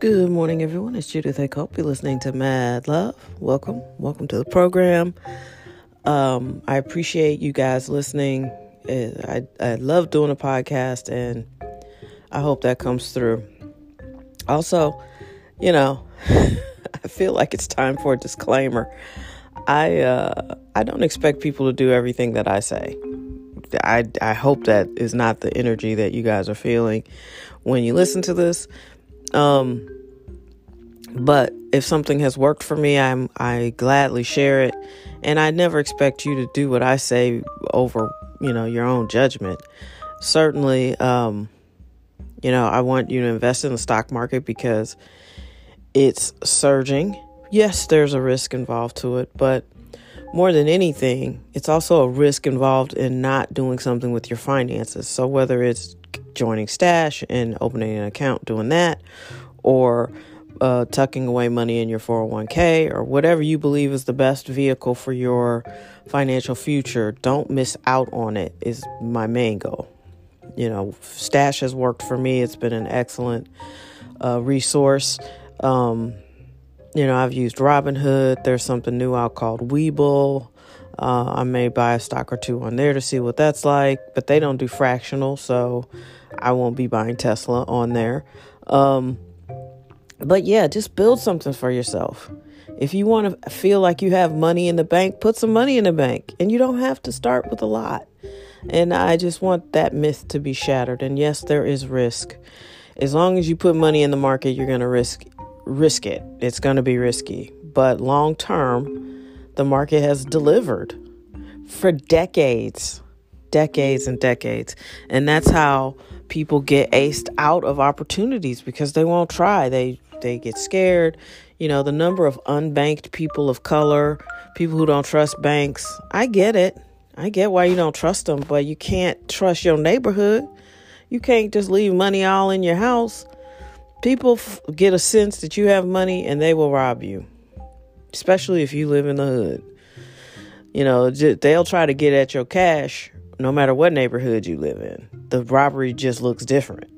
Good morning, everyone. It's Judith A. Cope. You're listening to Mad Love. Welcome. Welcome to the program. Um, I appreciate you guys listening. Uh, I, I love doing a podcast, and I hope that comes through. Also, you know, I feel like it's time for a disclaimer. I uh, I don't expect people to do everything that I say. I I hope that is not the energy that you guys are feeling when you listen to this. Um, but if something has worked for me, I'm I gladly share it, and I never expect you to do what I say over you know your own judgment. Certainly, um, you know I want you to invest in the stock market because it's surging. Yes, there's a risk involved to it, but more than anything, it's also a risk involved in not doing something with your finances. So whether it's joining Stash and opening an account, doing that, or uh, tucking away money in your 401k or whatever you believe is the best vehicle for your financial future, don't miss out on it, is my main goal. You know, Stash has worked for me, it's been an excellent uh, resource. Um, you know, I've used Robinhood. There's something new out called Webull. Uh, I may buy a stock or two on there to see what that's like, but they don't do fractional, so I won't be buying Tesla on there. Um, but yeah, just build something for yourself. If you want to feel like you have money in the bank, put some money in the bank. And you don't have to start with a lot. And I just want that myth to be shattered. And yes, there is risk. As long as you put money in the market, you're going to risk risk it. It's going to be risky. But long term, the market has delivered for decades, decades and decades. And that's how people get aced out of opportunities because they won't try. They they get scared. You know, the number of unbanked people of color, people who don't trust banks. I get it. I get why you don't trust them, but you can't trust your neighborhood. You can't just leave money all in your house. People f- get a sense that you have money and they will rob you, especially if you live in the hood. You know, they'll try to get at your cash no matter what neighborhood you live in. The robbery just looks different.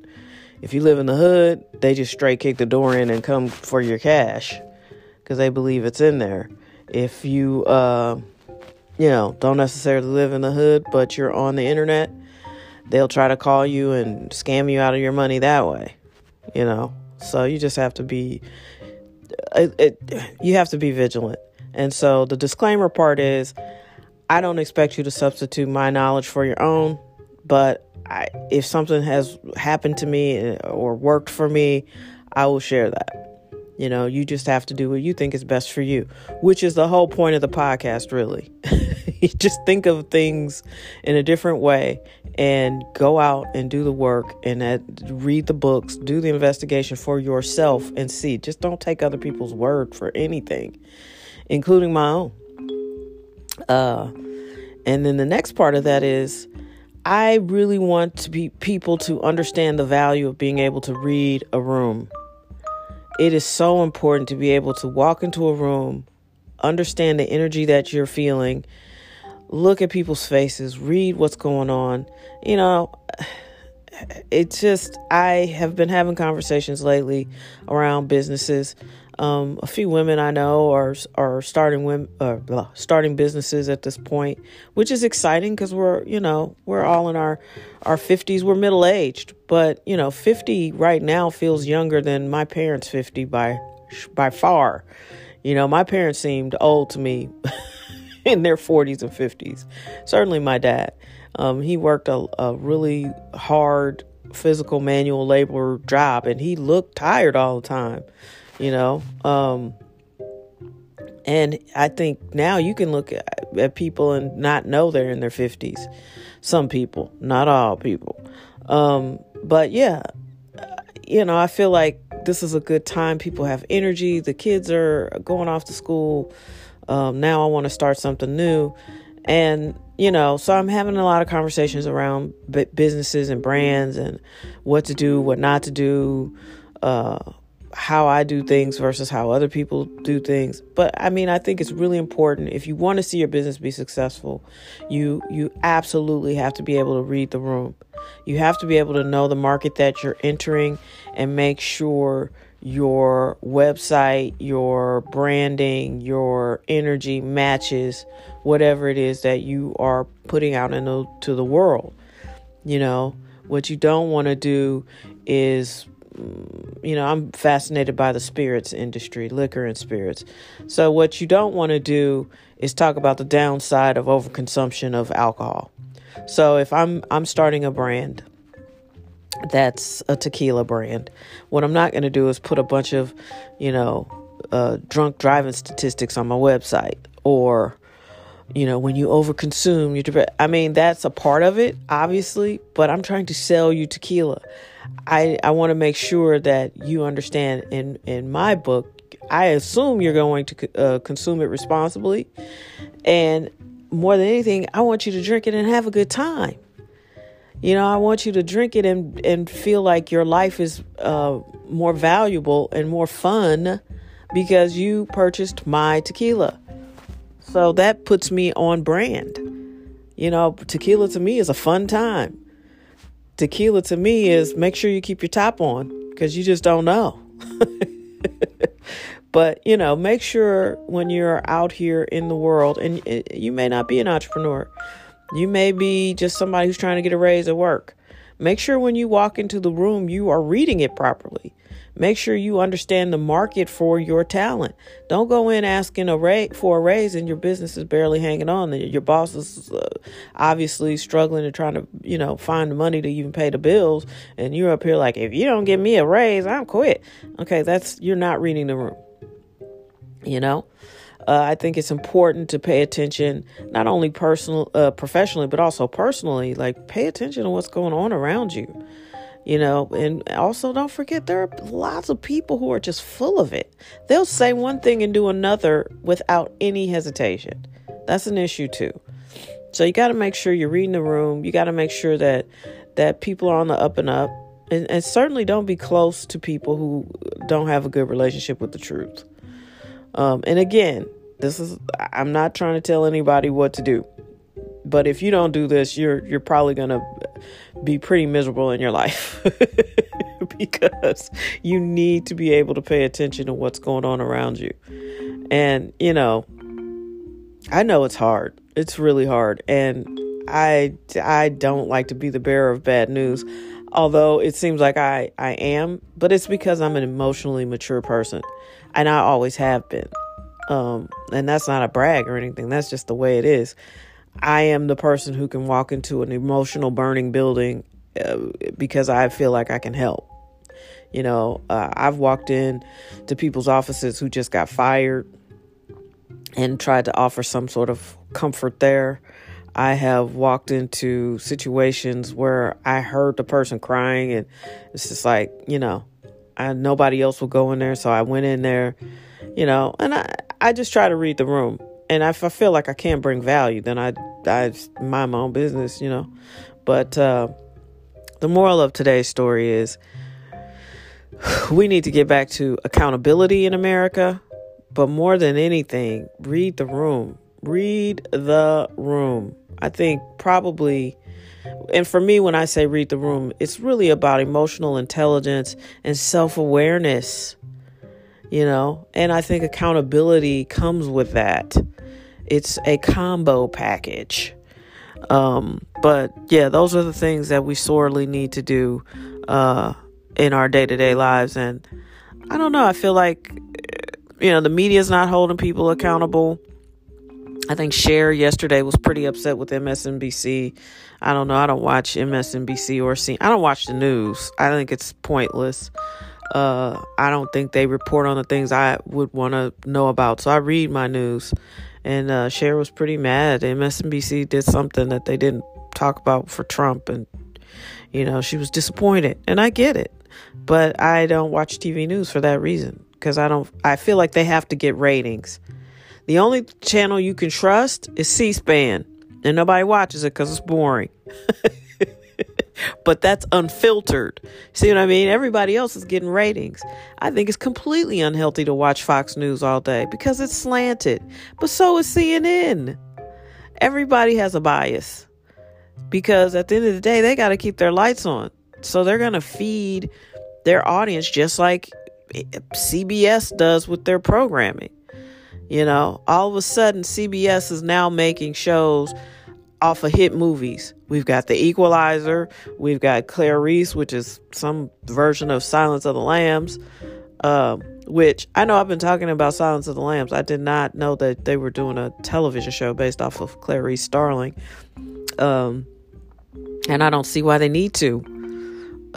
If you live in the hood, they just straight kick the door in and come for your cash because they believe it's in there. If you, uh, you know, don't necessarily live in the hood, but you're on the internet, they'll try to call you and scam you out of your money that way. You know, so you just have to be, it, it, you have to be vigilant. And so the disclaimer part is, I don't expect you to substitute my knowledge for your own, but I, if something has happened to me or worked for me, I will share that. You know, you just have to do what you think is best for you, which is the whole point of the podcast, really. you just think of things in a different way and go out and do the work and read the books, do the investigation for yourself and see. Just don't take other people's word for anything, including my own. Uh, and then the next part of that is I really want to be people to understand the value of being able to read a room. It is so important to be able to walk into a room, understand the energy that you're feeling, look at people's faces, read what's going on. You know, it's just I have been having conversations lately around businesses um, a few women I know are are starting women uh, starting businesses at this point, which is exciting because we're you know we're all in our our fifties. We're middle aged, but you know fifty right now feels younger than my parents' fifty by by far. You know my parents seemed old to me in their forties and fifties. Certainly my dad. Um, he worked a, a really hard physical manual labor job, and he looked tired all the time you know? Um, and i think now you can look at, at, people and not know they're in their 50s some people not all people. Um, but yeah you know i feel like this is a good time. People have energy. The kids are going off to school. Um, now i want to start something new. And you know so i'm having a lot of conversations around businesses and brands and what to do what not to do uh, how I do things versus how other people do things. But I mean, I think it's really important if you want to see your business be successful, you you absolutely have to be able to read the room. You have to be able to know the market that you're entering and make sure your website, your branding, your energy matches whatever it is that you are putting out into the world. You know, what you don't want to do is you know, I'm fascinated by the spirits industry, liquor and spirits. So what you don't want to do is talk about the downside of overconsumption of alcohol. So if I'm I'm starting a brand that's a tequila brand. What I'm not going to do is put a bunch of, you know, uh, drunk driving statistics on my website or, you know, when you overconsume, you're. I mean, that's a part of it, obviously, but I'm trying to sell you tequila. I I want to make sure that you understand. In in my book, I assume you're going to uh, consume it responsibly, and more than anything, I want you to drink it and have a good time. You know, I want you to drink it and and feel like your life is uh, more valuable and more fun because you purchased my tequila. So that puts me on brand. You know, tequila to me is a fun time. Tequila to me is make sure you keep your top on because you just don't know. but, you know, make sure when you're out here in the world, and eh, you may not be an entrepreneur, you may be just somebody who's trying to get a raise at work. Make sure when you walk into the room, you are reading it properly. Make sure you understand the market for your talent. Don't go in asking a ra- for a raise and your business is barely hanging on. Your boss is uh, obviously struggling and trying to, you know, find the money to even pay the bills. And you're up here like, if you don't give me a raise, I'm quit. Okay, that's you're not reading the room. You know, uh, I think it's important to pay attention, not only personal, uh, professionally, but also personally. Like, pay attention to what's going on around you, you know. And also, don't forget there are lots of people who are just full of it. They'll say one thing and do another without any hesitation. That's an issue too. So you got to make sure you're reading the room. You got to make sure that that people are on the up and up, and, and certainly don't be close to people who don't have a good relationship with the truth. Um, and again, this is I'm not trying to tell anybody what to do. But if you don't do this, you're you're probably going to be pretty miserable in your life. because you need to be able to pay attention to what's going on around you. And, you know, I know it's hard. It's really hard. And I I don't like to be the bearer of bad news although it seems like I, I am, but it's because I'm an emotionally mature person and I always have been. Um, and that's not a brag or anything, that's just the way it is. I am the person who can walk into an emotional burning building uh, because I feel like I can help. You know, uh, I've walked in to people's offices who just got fired and tried to offer some sort of comfort there. I have walked into situations where I heard the person crying, and it's just like, you know, I, nobody else will go in there. So I went in there, you know, and I, I just try to read the room. And if I feel like I can't bring value, then I, I mind my own business, you know. But uh, the moral of today's story is we need to get back to accountability in America. But more than anything, read the room. Read the room. I think probably, and for me, when I say read the room, it's really about emotional intelligence and self awareness, you know, and I think accountability comes with that. It's a combo package. Um, but yeah, those are the things that we sorely need to do uh, in our day to day lives. And I don't know, I feel like, you know, the media is not holding people accountable. I think Cher yesterday was pretty upset with MSNBC. I don't know. I don't watch MSNBC or see. I don't watch the news. I think it's pointless. Uh, I don't think they report on the things I would want to know about. So I read my news, and uh, Cher was pretty mad. MSNBC did something that they didn't talk about for Trump, and you know she was disappointed, and I get it. But I don't watch TV news for that reason because I don't. I feel like they have to get ratings the only channel you can trust is C SPAN, and nobody watches it because it's boring. but that's unfiltered. See what I mean? Everybody else is getting ratings. I think it's completely unhealthy to watch Fox News all day because it's slanted. But so is CNN. Everybody has a bias because at the end of the day, they got to keep their lights on. So they're going to feed their audience just like CBS does with their programming. You know, all of a sudden, CBS is now making shows off of hit movies. We've got The Equalizer, we've got Clarice, which is some version of Silence of the Lambs. Um, which I know I've been talking about Silence of the Lambs. I did not know that they were doing a television show based off of Clarice Starling. Um, and I don't see why they need to.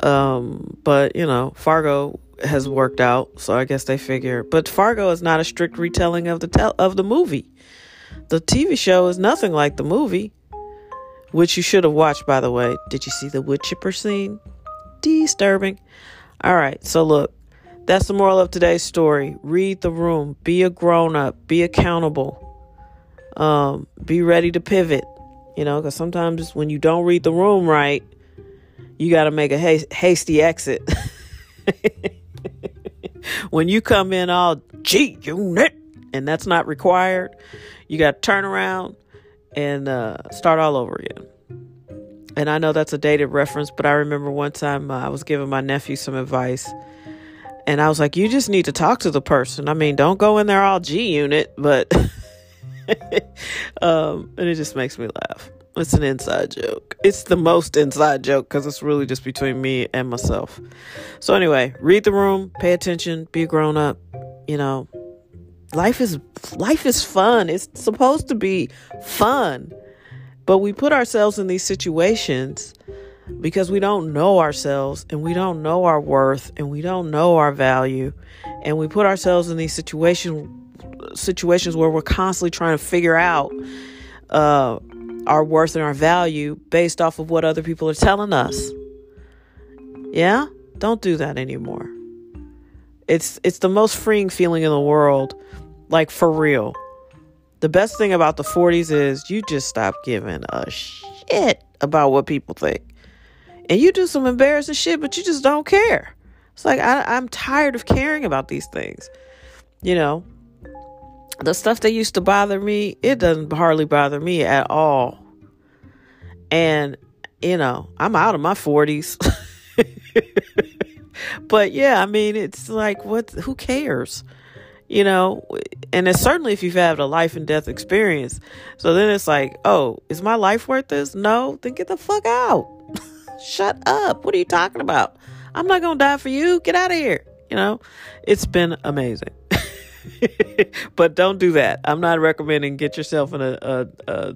Um, but you know, Fargo has worked out, so I guess they figure. But Fargo is not a strict retelling of the tel- of the movie. The TV show is nothing like the movie, which you should have watched, by the way. Did you see the wood chipper scene? Disturbing. All right, so look, that's the moral of today's story. Read the room. Be a grown up. Be accountable. Um, be ready to pivot. You know, because sometimes when you don't read the room right, you got to make a hasty exit. when you come in all G unit and that's not required, you got to turn around and uh, start all over again. And I know that's a dated reference, but I remember one time uh, I was giving my nephew some advice. And I was like, you just need to talk to the person. I mean, don't go in there all G unit, but um, and it just makes me laugh. It's an inside joke. It's the most inside joke because it's really just between me and myself. So, anyway, read the room, pay attention, be a grown up. You know, life is life is fun. It's supposed to be fun. But we put ourselves in these situations because we don't know ourselves and we don't know our worth and we don't know our value and we put ourselves in these situations situations where we're constantly trying to figure out uh, our worth and our value based off of what other people are telling us. Yeah? Don't do that anymore. It's it's the most freeing feeling in the world, like for real. The best thing about the 40s is you just stop giving a shit about what people think. And you do some embarrassing shit, but you just don't care. It's like I, I'm tired of caring about these things. You know, the stuff that used to bother me, it doesn't hardly bother me at all. And, you know, I'm out of my 40s. but yeah, I mean, it's like, what, who cares? You know, and it's certainly if you've had a life and death experience. So then it's like, oh, is my life worth this? No, then get the fuck out. Shut up. What are you talking about? I'm not to die for you. Get out of here. You know, it's been amazing. but don't do that. I'm not recommending get yourself in a, a, a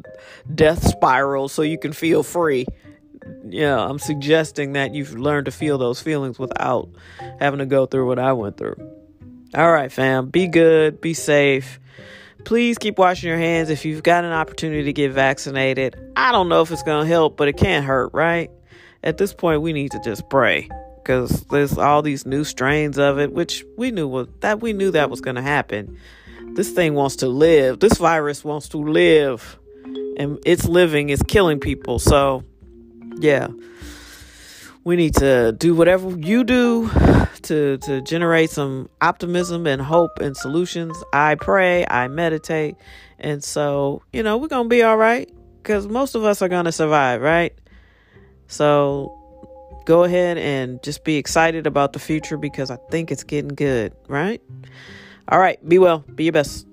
death spiral so you can feel free. Yeah, I'm suggesting that you've learned to feel those feelings without having to go through what I went through. All right, fam. Be good. Be safe. Please keep washing your hands if you've got an opportunity to get vaccinated. I don't know if it's going to help, but it can't hurt, right? At this point, we need to just pray because there's all these new strains of it, which we knew was that we knew that was going to happen. This thing wants to live. This virus wants to live, and it's living. It's killing people. So, yeah, we need to do whatever you do to to generate some optimism and hope and solutions. I pray. I meditate, and so you know we're gonna be all right because most of us are gonna survive, right? So go ahead and just be excited about the future because I think it's getting good, right? All right, be well, be your best.